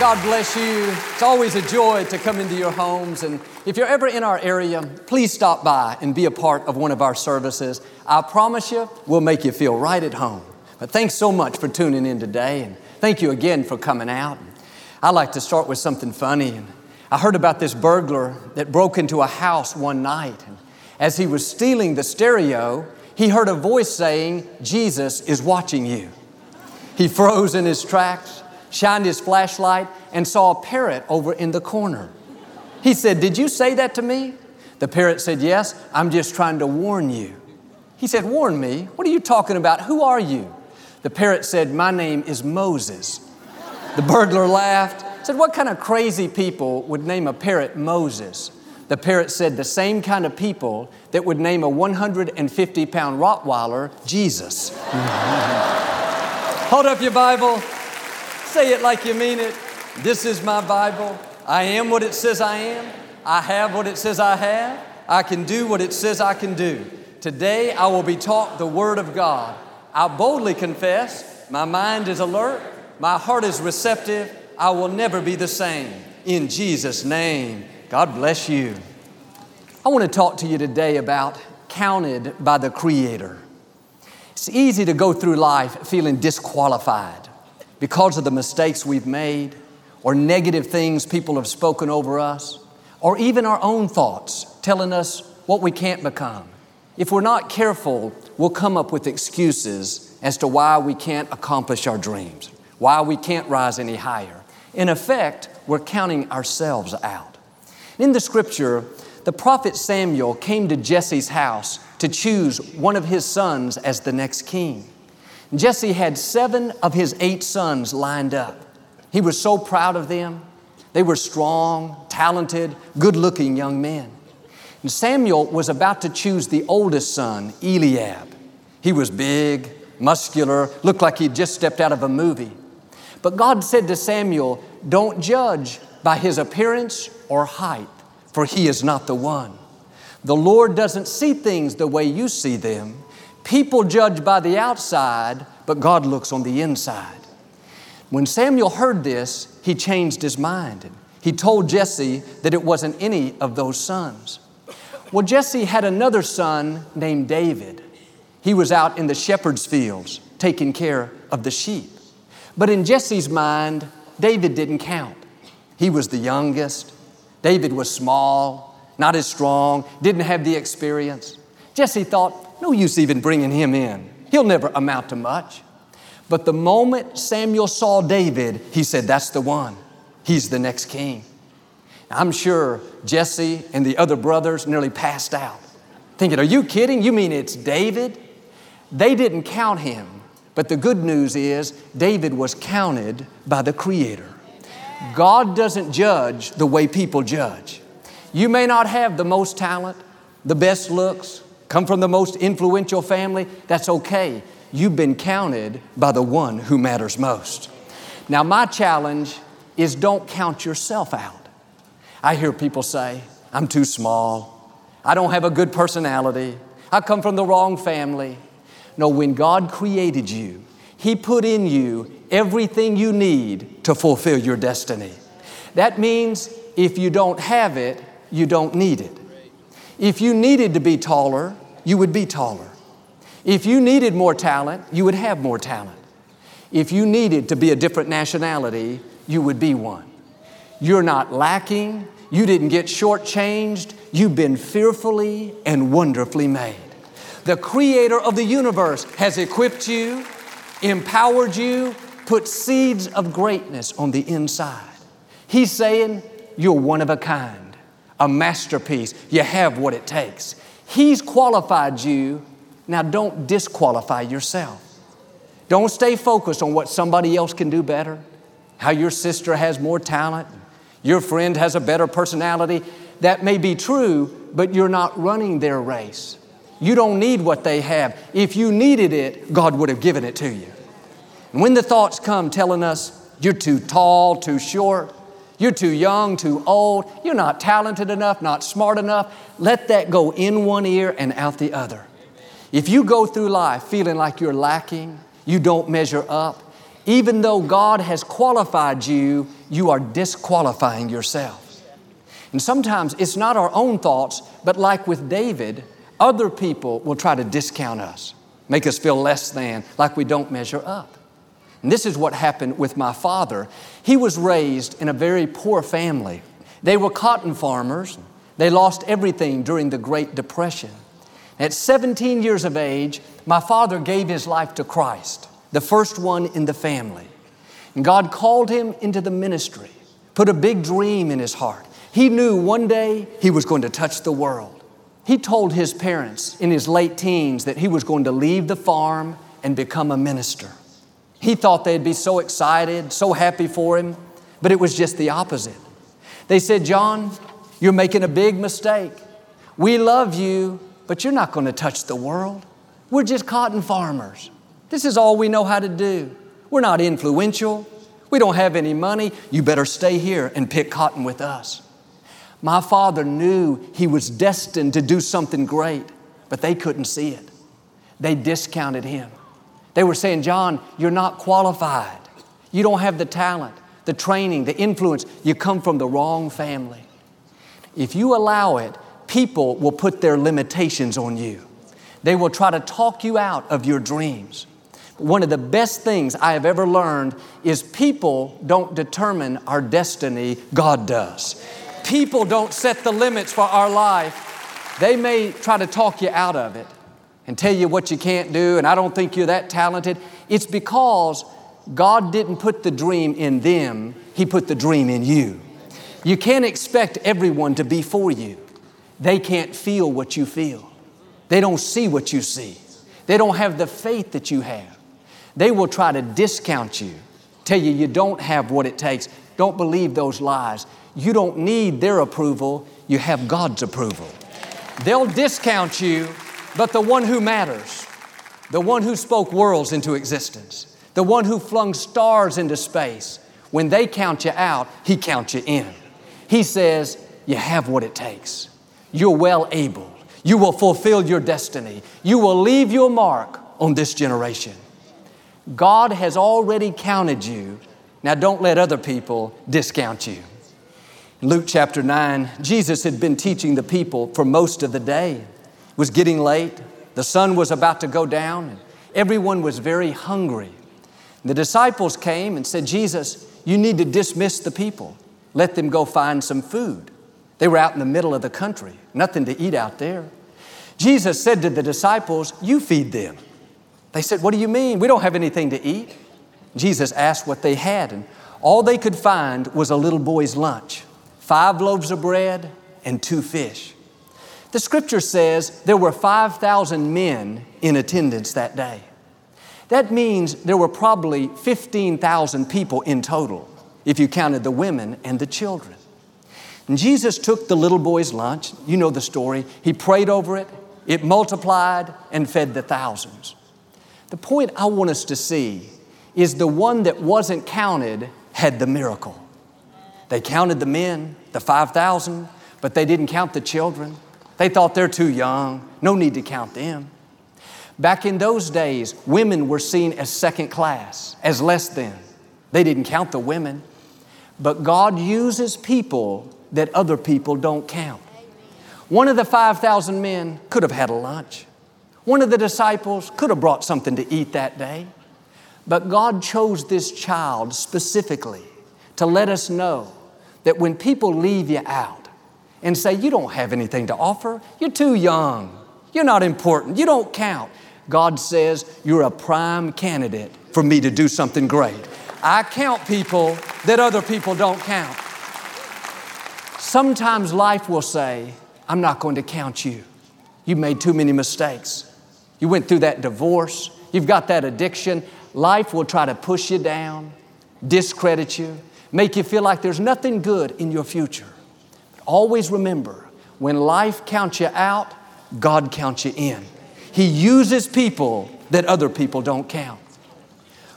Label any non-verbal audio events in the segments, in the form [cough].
God bless you. It's always a joy to come into your homes. And if you're ever in our area, please stop by and be a part of one of our services. I promise you, we'll make you feel right at home. But thanks so much for tuning in today. And thank you again for coming out. I like to start with something funny. And I heard about this burglar that broke into a house one night. And as he was stealing the stereo, he heard a voice saying, Jesus is watching you. He froze in his tracks shined his flashlight, and saw a parrot over in the corner. He said, Did you say that to me? The parrot said, Yes, I'm just trying to warn you. He said, Warn me? What are you talking about? Who are you? The parrot said, My name is Moses. The burglar laughed, said, What kind of crazy people would name a parrot Moses? The parrot said, The same kind of people that would name a 150 pound Rottweiler Jesus. [laughs] Hold up your Bible. Say it like you mean it. This is my Bible. I am what it says I am. I have what it says I have. I can do what it says I can do. Today I will be taught the Word of God. I boldly confess, my mind is alert, my heart is receptive. I will never be the same. In Jesus' name, God bless you. I want to talk to you today about counted by the Creator. It's easy to go through life feeling disqualified because of the mistakes we've made, or negative things people have spoken over us, or even our own thoughts telling us what we can't become. If we're not careful, we'll come up with excuses as to why we can't accomplish our dreams, why we can't rise any higher. In effect, we're counting ourselves out. In the scripture, the prophet Samuel came to Jesse's house to choose one of his sons as the next king. Jesse had seven of his eight sons lined up. He was so proud of them. They were strong, talented, good looking young men. And Samuel was about to choose the oldest son, Eliab. He was big, muscular, looked like he'd just stepped out of a movie. But God said to Samuel, Don't judge by his appearance or height, for he is not the one. The Lord doesn't see things the way you see them. People judge by the outside, but God looks on the inside. When Samuel heard this, he changed his mind. He told Jesse that it wasn't any of those sons. Well, Jesse had another son named David. He was out in the shepherd's fields taking care of the sheep. But in Jesse's mind, David didn't count. He was the youngest. David was small, not as strong, didn't have the experience. Jesse thought, no use even bringing him in. He'll never amount to much. But the moment Samuel saw David, he said, That's the one. He's the next king. I'm sure Jesse and the other brothers nearly passed out, thinking, Are you kidding? You mean it's David? They didn't count him. But the good news is, David was counted by the Creator. God doesn't judge the way people judge. You may not have the most talent, the best looks, come from the most influential family, that's okay. You've been counted by the one who matters most. Now, my challenge is don't count yourself out. I hear people say, I'm too small. I don't have a good personality. I come from the wrong family. No, when God created you, He put in you everything you need to fulfill your destiny. That means if you don't have it, you don't need it. If you needed to be taller, you would be taller. If you needed more talent, you would have more talent. If you needed to be a different nationality, you would be one. You're not lacking. You didn't get shortchanged. You've been fearfully and wonderfully made. The creator of the universe has equipped you, empowered you, put seeds of greatness on the inside. He's saying, You're one of a kind, a masterpiece. You have what it takes. He's qualified you. Now don't disqualify yourself. Don't stay focused on what somebody else can do better, how your sister has more talent, Your friend has a better personality. That may be true, but you're not running their race. You don't need what they have. If you needed it, God would have given it to you. And when the thoughts come telling us, you're too tall, too short, you're too young, too old, you're not talented enough, not smart enough, let that go in one ear and out the other. If you go through life feeling like you're lacking, you don't measure up, even though God has qualified you, you are disqualifying yourself. And sometimes it's not our own thoughts, but like with David, other people will try to discount us, make us feel less than, like we don't measure up. And this is what happened with my father. He was raised in a very poor family. They were cotton farmers. They lost everything during the Great Depression. At 17 years of age, my father gave his life to Christ, the first one in the family. And God called him into the ministry, put a big dream in his heart. He knew one day he was going to touch the world. He told his parents in his late teens that he was going to leave the farm and become a minister. He thought they'd be so excited, so happy for him, but it was just the opposite. They said, John, you're making a big mistake. We love you, but you're not going to touch the world. We're just cotton farmers. This is all we know how to do. We're not influential. We don't have any money. You better stay here and pick cotton with us. My father knew he was destined to do something great, but they couldn't see it. They discounted him. They were saying, John, you're not qualified. You don't have the talent, the training, the influence. You come from the wrong family. If you allow it, people will put their limitations on you. They will try to talk you out of your dreams. One of the best things I have ever learned is people don't determine our destiny, God does people don't set the limits for our life, they may try to talk you out of it and tell you what you can't do, and I don't think you're that talented. It's because God didn't put the dream in them, He put the dream in you. You can't expect everyone to be for you. They can't feel what you feel, they don't see what you see, they don't have the faith that you have. They will try to discount you, tell you you don't have what it takes. Don't believe those lies. You don't need their approval, you have God's approval. They'll discount you, but the one who matters, the one who spoke worlds into existence, the one who flung stars into space, when they count you out, He counts you in. He says, You have what it takes. You're well able. You will fulfill your destiny. You will leave your mark on this generation. God has already counted you. Now, don't let other people discount you. Luke chapter 9, Jesus had been teaching the people for most of the day. Was getting late. The sun was about to go down, and everyone was very hungry. The disciples came and said, Jesus, you need to dismiss the people. Let them go find some food. They were out in the middle of the country, nothing to eat out there. Jesus said to the disciples, You feed them. They said, What do you mean? We don't have anything to eat. Jesus asked what they had, and all they could find was a little boy's lunch five loaves of bread and two fish. The scripture says there were 5,000 men in attendance that day. That means there were probably 15,000 people in total if you counted the women and the children. And Jesus took the little boy's lunch, you know the story. He prayed over it, it multiplied and fed the thousands. The point I want us to see is the one that wasn't counted had the miracle. They counted the men, the 5,000, but they didn't count the children. They thought they're too young, no need to count them. Back in those days, women were seen as second class, as less than. They didn't count the women. But God uses people that other people don't count. One of the 5,000 men could have had a lunch. One of the disciples could have brought something to eat that day. But God chose this child specifically to let us know that when people leave you out and say, You don't have anything to offer, you're too young, you're not important, you don't count, God says, You're a prime candidate for me to do something great. I count people that other people don't count. Sometimes life will say, I'm not going to count you. You made too many mistakes. You went through that divorce. You've got that addiction. Life will try to push you down, discredit you, make you feel like there's nothing good in your future. Always remember when life counts you out, God counts you in. He uses people that other people don't count.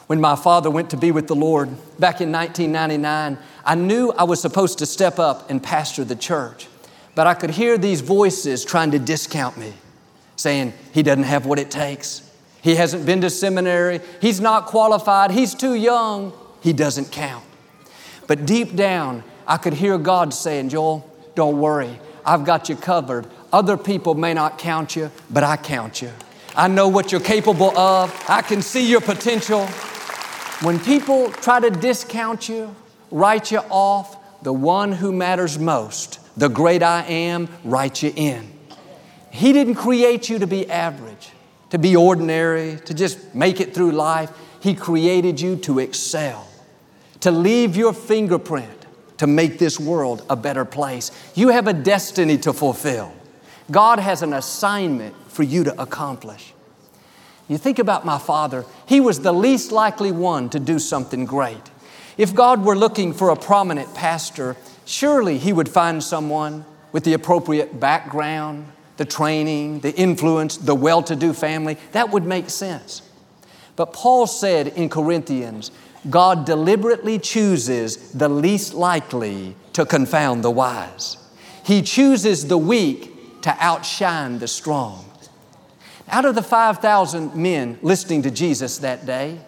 When my father went to be with the Lord back in 1999, I knew I was supposed to step up and pastor the church, but I could hear these voices trying to discount me, saying, He doesn't have what it takes. He hasn't been to seminary. He's not qualified. He's too young. He doesn't count. But deep down, I could hear God saying, Joel, don't worry. I've got you covered. Other people may not count you, but I count you. I know what you're capable of. I can see your potential. When people try to discount you, write you off, the one who matters most, the great I am, write you in. He didn't create you to be average, to be ordinary, to just make it through life. He created you to excel, to leave your fingerprint, to make this world a better place. You have a destiny to fulfill. God has an assignment for you to accomplish. You think about my father, he was the least likely one to do something great. If God were looking for a prominent pastor, surely he would find someone with the appropriate background, the training, the influence, the well to do family. That would make sense. But Paul said in Corinthians, God deliberately chooses the least likely to confound the wise. He chooses the weak to outshine the strong. Out of the 5,000 men listening to Jesus that day,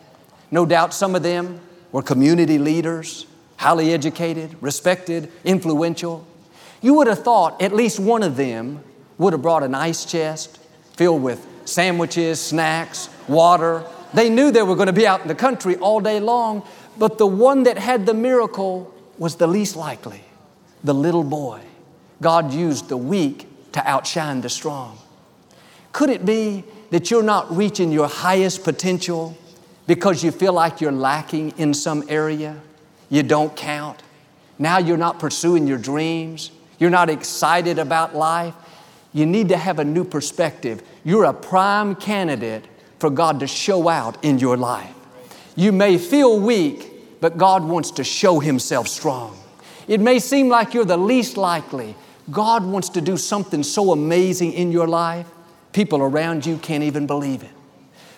no doubt some of them were community leaders, highly educated, respected, influential. You would have thought at least one of them would have brought an ice chest filled with sandwiches, snacks, water. They knew they were going to be out in the country all day long, but the one that had the miracle was the least likely the little boy. God used the weak to outshine the strong. Could it be that you're not reaching your highest potential because you feel like you're lacking in some area? You don't count. Now you're not pursuing your dreams. You're not excited about life. You need to have a new perspective. You're a prime candidate for God to show out in your life. You may feel weak, but God wants to show Himself strong. It may seem like you're the least likely. God wants to do something so amazing in your life. People around you can't even believe it.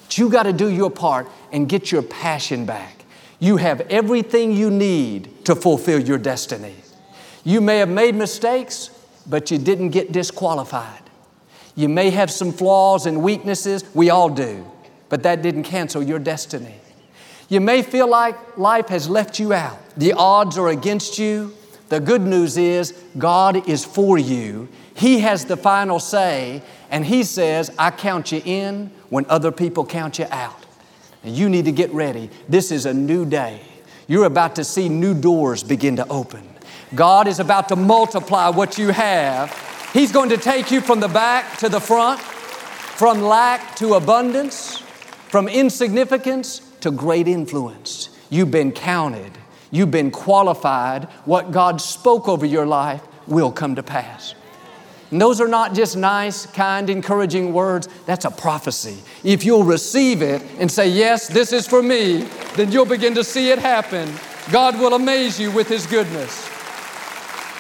But you got to do your part and get your passion back. You have everything you need to fulfill your destiny. You may have made mistakes, but you didn't get disqualified. You may have some flaws and weaknesses, we all do, but that didn't cancel your destiny. You may feel like life has left you out. The odds are against you. The good news is God is for you. He has the final say, and He says, I count you in when other people count you out. And you need to get ready. This is a new day. You're about to see new doors begin to open. God is about to multiply what you have. He's going to take you from the back to the front, from lack to abundance, from insignificance to great influence. You've been counted, you've been qualified. What God spoke over your life will come to pass. And those are not just nice, kind, encouraging words. That's a prophecy. If you'll receive it and say, Yes, this is for me, then you'll begin to see it happen. God will amaze you with His goodness.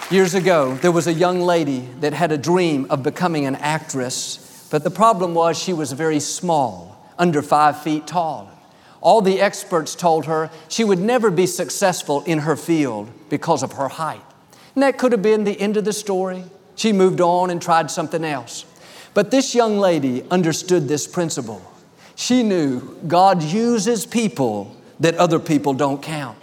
Years ago, there was a young lady that had a dream of becoming an actress, but the problem was she was very small, under five feet tall. All the experts told her she would never be successful in her field because of her height. And that could have been the end of the story. She moved on and tried something else. But this young lady understood this principle. She knew God uses people that other people don't count.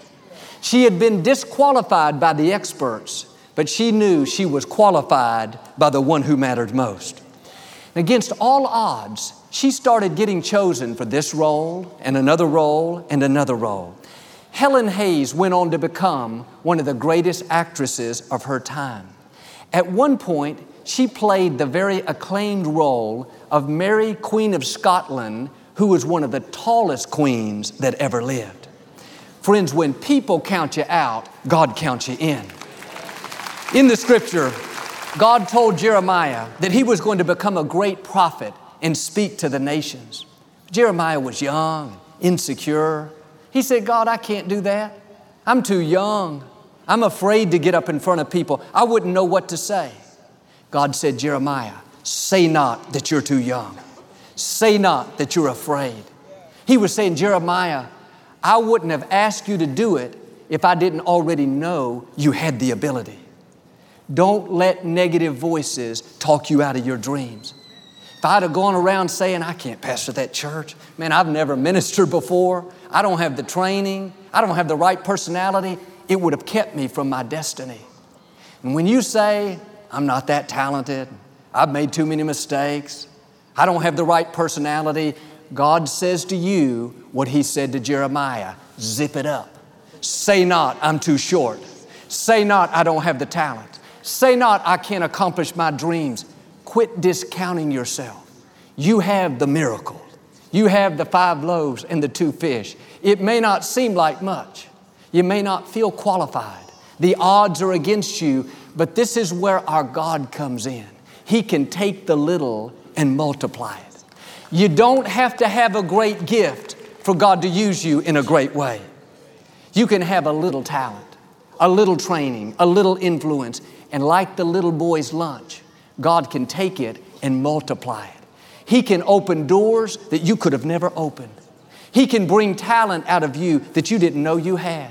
She had been disqualified by the experts, but she knew she was qualified by the one who mattered most. Against all odds, she started getting chosen for this role and another role and another role. Helen Hayes went on to become one of the greatest actresses of her time. At one point, she played the very acclaimed role of Mary, Queen of Scotland, who was one of the tallest queens that ever lived. Friends, when people count you out, God counts you in. In the scripture, God told Jeremiah that he was going to become a great prophet and speak to the nations. Jeremiah was young, insecure. He said, God, I can't do that. I'm too young. I'm afraid to get up in front of people. I wouldn't know what to say. God said, Jeremiah, say not that you're too young. Say not that you're afraid. He was saying, Jeremiah, I wouldn't have asked you to do it if I didn't already know you had the ability. Don't let negative voices talk you out of your dreams. If I'd have gone around saying, I can't pastor that church, man, I've never ministered before, I don't have the training, I don't have the right personality, it would have kept me from my destiny. And when you say, I'm not that talented, I've made too many mistakes, I don't have the right personality, God says to you what He said to Jeremiah zip it up. Say not, I'm too short. Say not, I don't have the talent. Say not, I can't accomplish my dreams. Quit discounting yourself. You have the miracle. You have the five loaves and the two fish. It may not seem like much. You may not feel qualified. The odds are against you, but this is where our God comes in. He can take the little and multiply it. You don't have to have a great gift for God to use you in a great way. You can have a little talent, a little training, a little influence, and like the little boy's lunch, God can take it and multiply it. He can open doors that you could have never opened. He can bring talent out of you that you didn't know you had.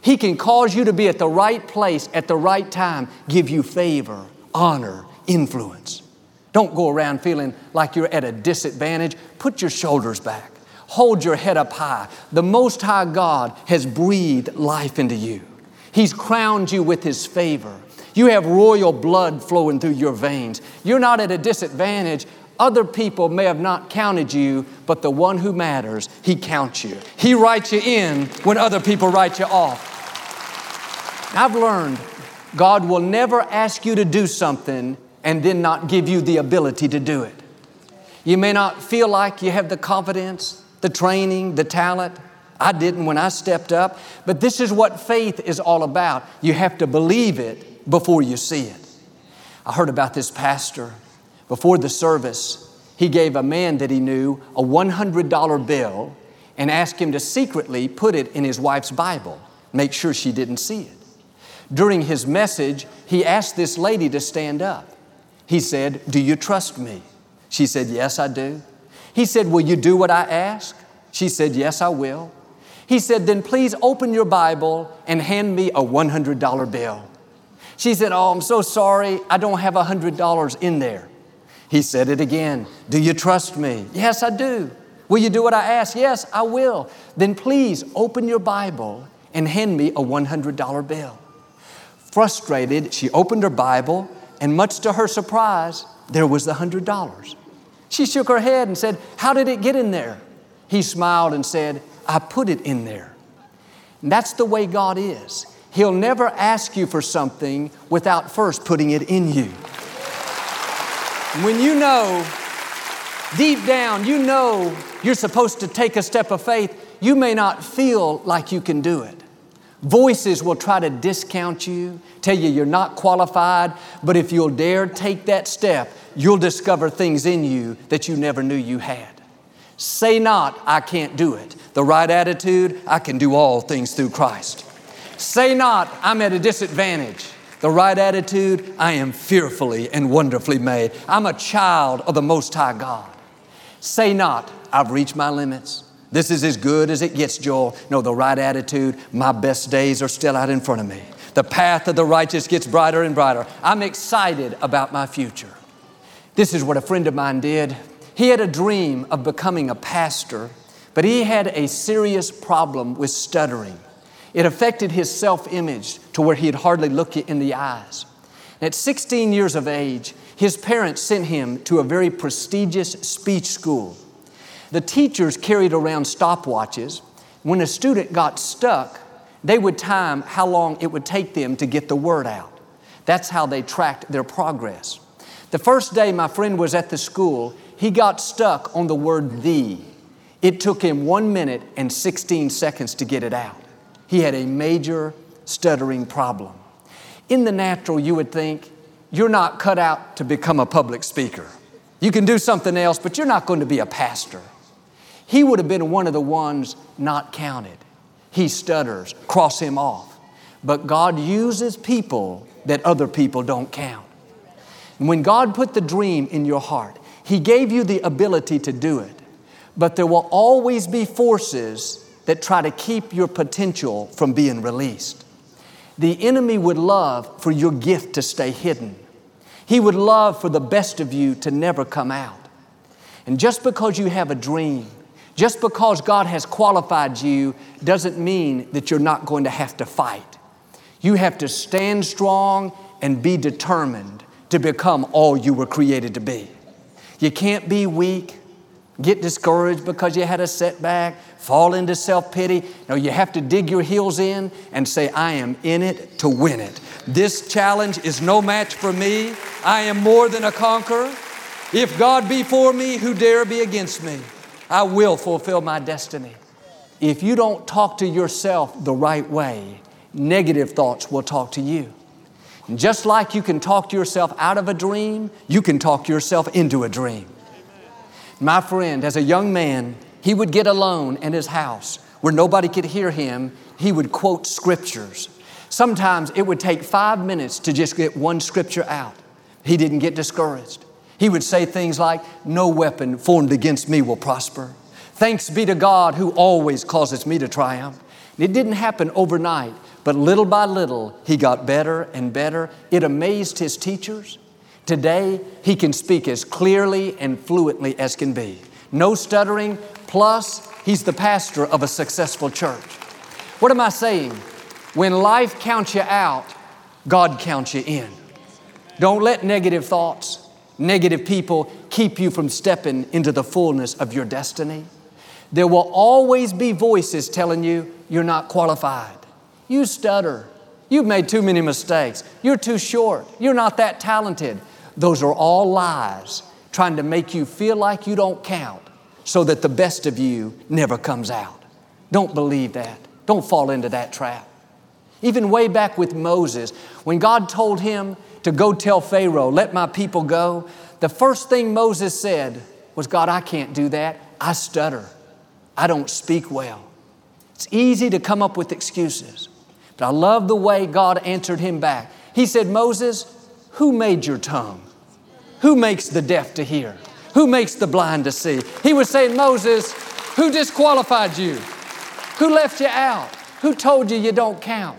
He can cause you to be at the right place at the right time, give you favor, honor, influence. Don't go around feeling like you're at a disadvantage. Put your shoulders back. Hold your head up high. The Most High God has breathed life into you. He's crowned you with His favor. You have royal blood flowing through your veins. You're not at a disadvantage. Other people may have not counted you, but the one who matters, He counts you. He writes you in when other people write you off. I've learned God will never ask you to do something and then not give you the ability to do it. You may not feel like you have the confidence, the training, the talent. I didn't when I stepped up, but this is what faith is all about. You have to believe it before you see it. I heard about this pastor. Before the service, he gave a man that he knew a $100 bill and asked him to secretly put it in his wife's Bible, make sure she didn't see it. During his message, he asked this lady to stand up. He said, Do you trust me? She said, Yes, I do. He said, Will you do what I ask? She said, Yes, I will. He said, Then please open your Bible and hand me a $100 bill. She said, Oh, I'm so sorry. I don't have a $100 in there. He said it again. Do you trust me? Yes, I do. Will you do what I ask? Yes, I will. Then please open your Bible and hand me a $100 bill. Frustrated, she opened her Bible and much to her surprise, there was the hundred dollars. She shook her head and said, How did it get in there? He smiled and said, I put it in there. And that's the way God is. He'll never ask you for something without first putting it in you. When you know, deep down, you know you're supposed to take a step of faith, you may not feel like you can do it. Voices will try to discount you, tell you you're not qualified, but if you'll dare take that step, you'll discover things in you that you never knew you had. Say not, I can't do it. The right attitude, I can do all things through Christ. Say not, I'm at a disadvantage. The right attitude, I am fearfully and wonderfully made. I'm a child of the Most High God. Say not, I've reached my limits. This is as good as it gets, Joel. No, the right attitude, my best days are still out in front of me. The path of the righteous gets brighter and brighter. I'm excited about my future. This is what a friend of mine did. He had a dream of becoming a pastor, but he had a serious problem with stuttering. It affected his self image to where he'd hardly look you in the eyes. At 16 years of age, his parents sent him to a very prestigious speech school. The teachers carried around stopwatches. When a student got stuck, they would time how long it would take them to get the word out. That's how they tracked their progress. The first day my friend was at the school, he got stuck on the word the. It took him one minute and 16 seconds to get it out. He had a major stuttering problem. In the natural, you would think, you're not cut out to become a public speaker. You can do something else, but you're not going to be a pastor he would have been one of the ones not counted. He stutters, cross him off. But God uses people that other people don't count. And when God put the dream in your heart, He gave you the ability to do it. But there will always be forces that try to keep your potential from being released. The enemy would love for your gift to stay hidden. He would love for the best of you to never come out. And just because you have a dream, just because God has qualified you, doesn't mean that you're not going to have to fight. You have to stand strong and be determined to become all you were created to be. You can't be weak, get discouraged because you had a setback, fall into self pity. No, you have to dig your heels in and say, I am in it to win it. This challenge is no match for me. I am more than a conqueror. If God be for me, who dare be against me? I will fulfill my destiny. If you don't talk to yourself the right way, negative thoughts will talk to you. And just like you can talk to yourself out of a dream, you can talk yourself into a dream. My friend, as a young man, he would get alone in his house where nobody could hear him. He would quote scriptures. Sometimes it would take five minutes to just get one scripture out. He didn't get discouraged. He would say things like, No weapon formed against me will prosper. Thanks be to God who always causes me to triumph. It didn't happen overnight, but little by little, he got better and better. It amazed his teachers. Today, he can speak as clearly and fluently as can be. No stuttering, plus, he's the pastor of a successful church. What am I saying? When life counts you out, God counts you in. Don't let negative thoughts, negative people keep you from stepping into the fullness of your destiny. There will always be voices telling you you're not qualified. You stutter. You've made too many mistakes. You're too short. You're not that talented. Those are all lies trying to make you feel like you don't count so that the best of you never comes out. Don't believe that. Don't fall into that trap. Even way back with Moses, when God told him to go tell Pharaoh, let my people go, the first thing Moses said was, God, I can't do that. I stutter. I don't speak well. It's easy to come up with excuses. But I love the way God answered him back. He said, Moses, who made your tongue? Who makes the deaf to hear? Who makes the blind to see? He was saying, Moses, who disqualified you? Who left you out? Who told you you don't count?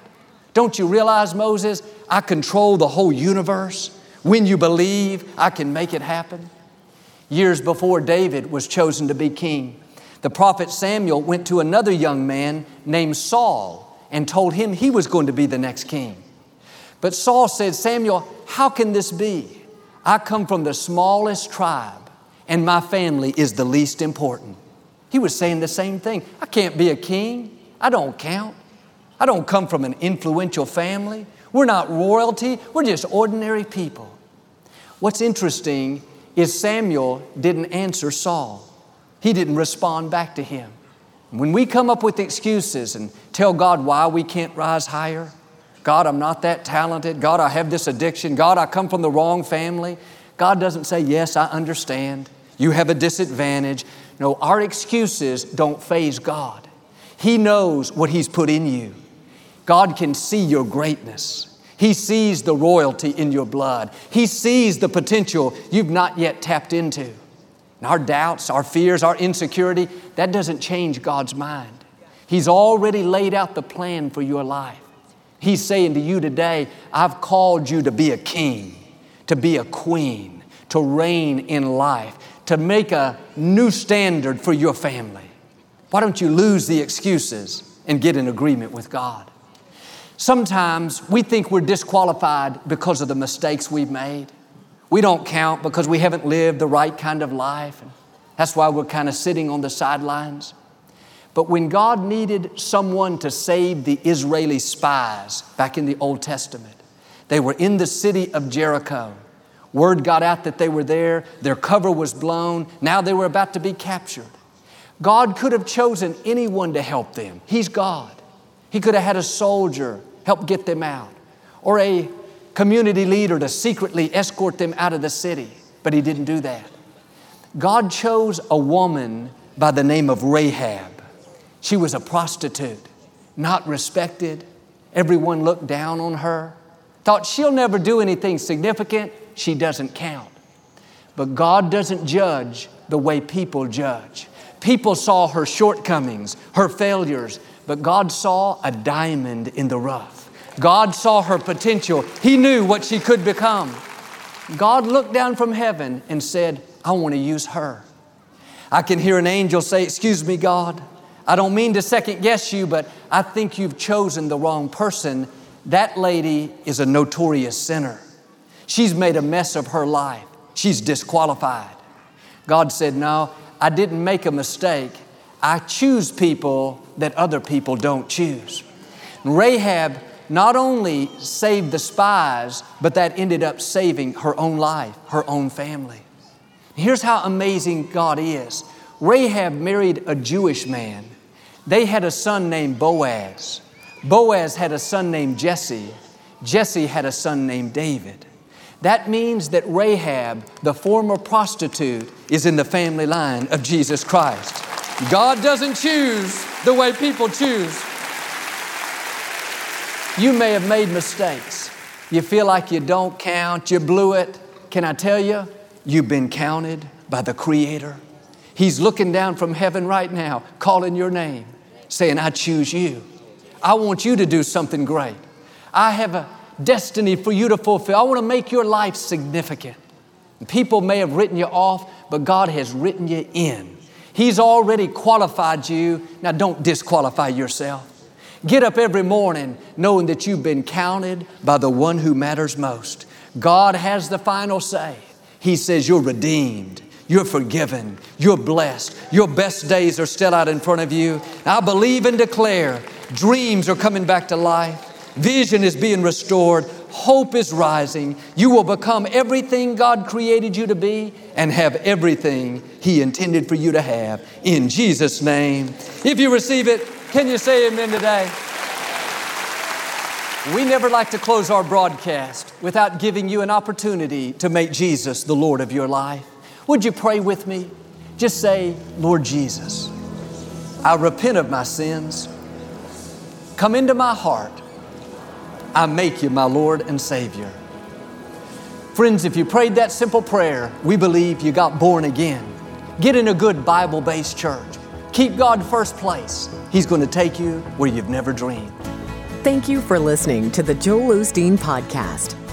Don't you realize, Moses, I control the whole universe? When you believe, I can make it happen. Years before David was chosen to be king, the prophet Samuel went to another young man named Saul and told him he was going to be the next king. But Saul said, Samuel, how can this be? I come from the smallest tribe, and my family is the least important. He was saying the same thing. I can't be a king. I don't count. I don't come from an influential family. We're not royalty, we're just ordinary people. What's interesting is Samuel didn't answer Saul, he didn't respond back to him. When we come up with excuses and tell God why we can't rise higher, God, I'm not that talented. God, I have this addiction. God, I come from the wrong family. God doesn't say, Yes, I understand. You have a disadvantage. No, our excuses don't faze God. He knows what He's put in you. God can see your greatness. He sees the royalty in your blood. He sees the potential you've not yet tapped into. And our doubts, our fears, our insecurity, that doesn't change God's mind. He's already laid out the plan for your life. He's saying to you today, I've called you to be a king, to be a queen, to reign in life, to make a new standard for your family. Why don't you lose the excuses and get in agreement with God? Sometimes we think we're disqualified because of the mistakes we've made. We don't count because we haven't lived the right kind of life. That's why we're kind of sitting on the sidelines. But when God needed someone to save the Israeli spies back in the Old Testament, they were in the city of Jericho. Word got out that they were there, their cover was blown, now they were about to be captured. God could have chosen anyone to help them. He's God. He could have had a soldier help get them out, or a community leader to secretly escort them out of the city, but he didn't do that. God chose a woman by the name of Rahab. She was a prostitute. not respected. Everyone looked down on her, thought she'll never do anything significant, she doesn't count. But God doesn't judge the way people judge. People saw her shortcomings, her failures, but God saw a diamond in the rough. God saw her potential. He knew what she could become. God looked down from heaven and said, I want to use her. I can hear an angel say, Excuse me, God, I don't mean to second guess you, but I think you've chosen the wrong person. That lady is a notorious sinner. She's made a mess of her life. She's disqualified. God said, No, I didn't make a mistake. I choose people that other people don't choose. Rahab not only saved the spies, but that ended up saving her own life, her own family. Here's how amazing God is Rahab married a Jewish man. They had a son named Boaz. Boaz had a son named Jesse. Jesse had a son named David. That means that Rahab, the former prostitute, is in the family line of Jesus Christ. God doesn't choose the way people choose. You may have made mistakes. You feel like you don't count, you blew it. Can I tell you? You've been counted by the Creator. He's looking down from heaven right now, calling your name, saying, I choose you. I want you to do something great. I have a destiny for you to fulfill. I want to make your life significant. People may have written you off, but God has written you in. He's already qualified you. Now don't disqualify yourself. Get up every morning knowing that you've been counted by the one who matters most. God has the final say. He says you're redeemed. You're forgiven. You're blessed. Your best days are still out in front of you. I believe and declare dreams are coming back to life. Vision is being restored. Hope is rising. You will become everything God created you to be and have everything He intended for you to have. In Jesus' name. If you receive it, can you say amen today? We never like to close our broadcast without giving you an opportunity to make Jesus the Lord of your life. Would you pray with me? Just say, Lord Jesus, I repent of my sins. Come into my heart I make you my Lord and Savior. Friends, if you prayed that simple prayer, we believe you got born again. Get in a good Bible based church. Keep God first place. He's going to take you where you've never dreamed. Thank you for listening to the Joel Osteen Podcast.